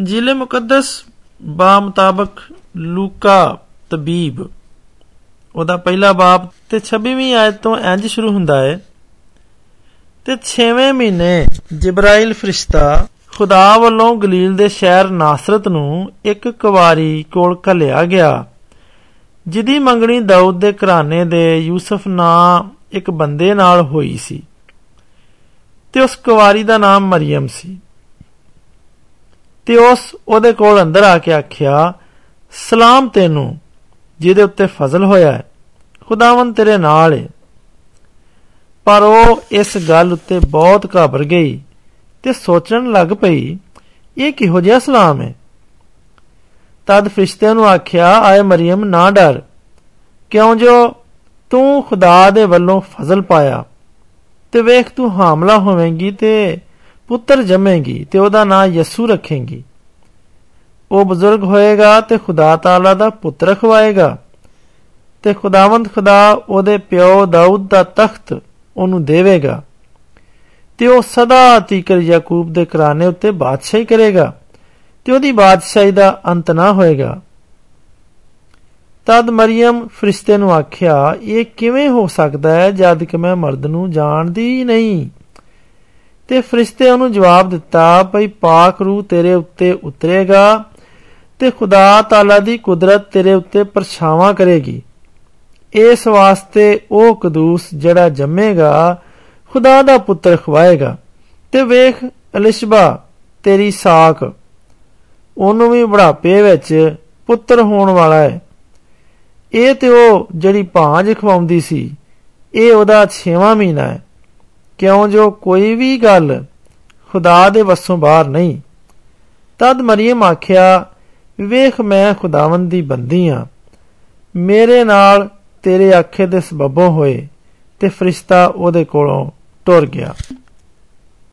ਜ਼ਿਲ੍ਹੇ ਮੁਕੱਦਸ ਬਾ ਮੁਤਾਬਕ ਲੂਕਾ ਤਬੀਬ। ਉਹਦਾ ਪਹਿਲਾ ਬਾਪ ਤੇ 26ਵੀਂ ਆਇਤ ਤੋਂ ਇੰਜ ਸ਼ੁਰੂ ਹੁੰਦਾ ਹੈ, ਤੇ 6ਵੇਂ ਮਹੀਨੇ ਜਿਬਰਾਇਲ ਫਰਿਸ਼ਤਾ ਖੁਦਾ ਵੱਲੋਂ ਗਲੀਲ ਦੇ ਸ਼ਹਿਰ ਨਾਸਰਤ ਨੂੰ ਇੱਕ ਕੁਵਾਰੀ ਕੋਲ ਘੱਲਿਆ ਗਿਆ, ਜਿਹਦੀ ਮੰਗਣੀ ਦਾਊਦ ਦੇ ਘਰਾਣੇ ਦੇ ਯੂਸਫ ਨਾਂ ਇੱਕ ਬੰਦੇ ਨਾਲ ਹੋਈ ਸੀ, ਤੇ ਉਸ ਕੁਵਾਰੀ ਦਾ ਨਾਮ ਮਰੀਮ ਸੀ। ਤੇ ਉਸ, ਉਹਦੇ ਕੋਲ ਅੰਦਰ ਆ ਕੇ ਆਖਿਆ, ਸਲਾਮ ਤੈਨੂੰ, ਜਿਹਦੇ ਉੱਤੇ ਫਜ਼ਲ ਹੋਇਆ ਹੈ। ਖੁਦਾਵੰ ਤੇਰੇ ਨਾਲ ਹੈ ਪਰ ਉਹ ਇਸ ਗੱਲ ਉੱਤੇ ਬਹੁਤ ਘਬਰ ਗਈ ਤੇ ਸੋਚਣ ਲੱਗ ਪਈ, ਇਹ ਕਿਹੋ ਜਿਹਾ ਸਲਾਮ ਹੈ ਤਦ ਫਰਿਸ਼ਤਿਆਂ ਨੂੰ ਆਖਿਆ, ਆਏ ਮਰੀਮ, ਨਾ ਡਰ। ਕਿਉਂ ਜੋ ਤੂੰ ਖੁਦਾ ਦੇ ਵੱਲੋਂ ਫਜ਼ਲ ਪਾਇਆ ਤੇ ਵੇਖ ਤੂੰ ਹਾਮਲਾ ਹੋਵੇਂਗੀ ਤੇ ਪੁੱਤਰ ਜੰਮੇਗੀ ਤੇ ਉਹਦਾ ਨਾਂ ਯਸੂ ਰੱਖੇਂਗੀ। ਉਹ ਬਜ਼ੁਰਗ ਹੋਏਗਾ ਤੇ ਖੁਦਾ ਤਾਲਾ ਦਾ ਪੁੱਤਰ ਖਵਾਏਗਾ ਤੇ ਖੁਦਾਵੰਦ ਖੁਦਾ ਉਹਦੇ ਪਿਓ ਦਾਊਦ ਦਾ ਤਖਤ ਉਹਨੂੰ ਦੇਵੇਗਾ ਤੇ ਉਹ ਸਦਾ ਤੀਕਰ ਯਾਕੂਬ ਦੇ ਘਰਾਣੇ ਉੱਤੇ ਬਾਦਸ਼ਾਹੀ ਕਰੇਗਾ ਤੇ ਉਹਦੀ ਬਾਦਸ਼ਾਹੀ ਦਾ ਅੰਤ ਨਾ ਹੋਏਗਾ। ਤਦ ਮਰੀਮ ਫਰਿਸ਼ਤੇ ਨੂੰ ਆਖਿਆ, ਇਹ ਕਿਵੇਂ ਹੋ ਸਕਦਾ ਹੈ ਜਦ ਕਿ ਮੈਂ ਮਰਦ ਨੂੰ ਜਾਣਦੀ ਹੀ ਨਹੀਂ? ਤੇ ਫਰਿਸ਼ਤੇ ਉਹਨੂੰ ਜਵਾਬ ਦਿੱਤਾ, ਭਈ ਪਾਕ ਰੂ ਤੇਰੇ ਉੱਤੇ ਉਤਰੇਗਾ ਤੇ ਖੁਦਾ ਤਾਲਾ ਦੀ ਕੁਦਰਤ ਤੇਰੇ ਉੱਤੇ ਪਰਛਾਵਾਂ ਕਰੇਗੀ। ਇਸ ਵਾਸਤੇ ਉਹ ਕਦੂਸ ਜਿਹੜਾ ਜੰਮੇਗਾ, ਖੁਦਾ ਦਾ ਪੁੱਤਰ ਖਵਾਏਗਾ। ਤੇ ਵੇਖ, ਅਲਿਸ਼ਬਾ, ਤੇਰੀ ਸਾਖ। ਉਹਨੂੰ ਵੀ ਬੁਢਾਪੇ ਵਿੱਚ ਪੁੱਤਰ ਹੋਣ ਵਾਲਾ ਹੈ। ਇਹ ਤੇ ਉਹ ਜਿਹੜੀ ਭਾਂਜ ਖਵਾਉਂਦੀ ਸੀ, ਇਹ ਉਹਦਾ 6ਵਾਂ ਮਹੀਨਾ ਹੈ। ਕਿਉਂ ਜੋ ਕੋਈ ਵੀ ਗੱਲ ਖੁਦਾ ਦੇ ਵੱਸੋਂ ਬਾਹਰ ਨਹੀਂ? ਤਦ ਮਰੀਮ ਆਖਿਆ, ਵੇਖ, ਮੈਂ ਖੁਦਾਵੰਦ ਦੀ ਬੰਦੀ ਆ। ਮੇਰੇ ਨਾਲ ਤੇਰੇ ਆਖੇ ਦੇ ਸਬਬੋਂ ਹੋਏ ਤੇ ਫਰਿਸ਼ਤਾ ਉਹਦੇ ਕੋਲੋਂ ਟੁਰ ਗਿਆ।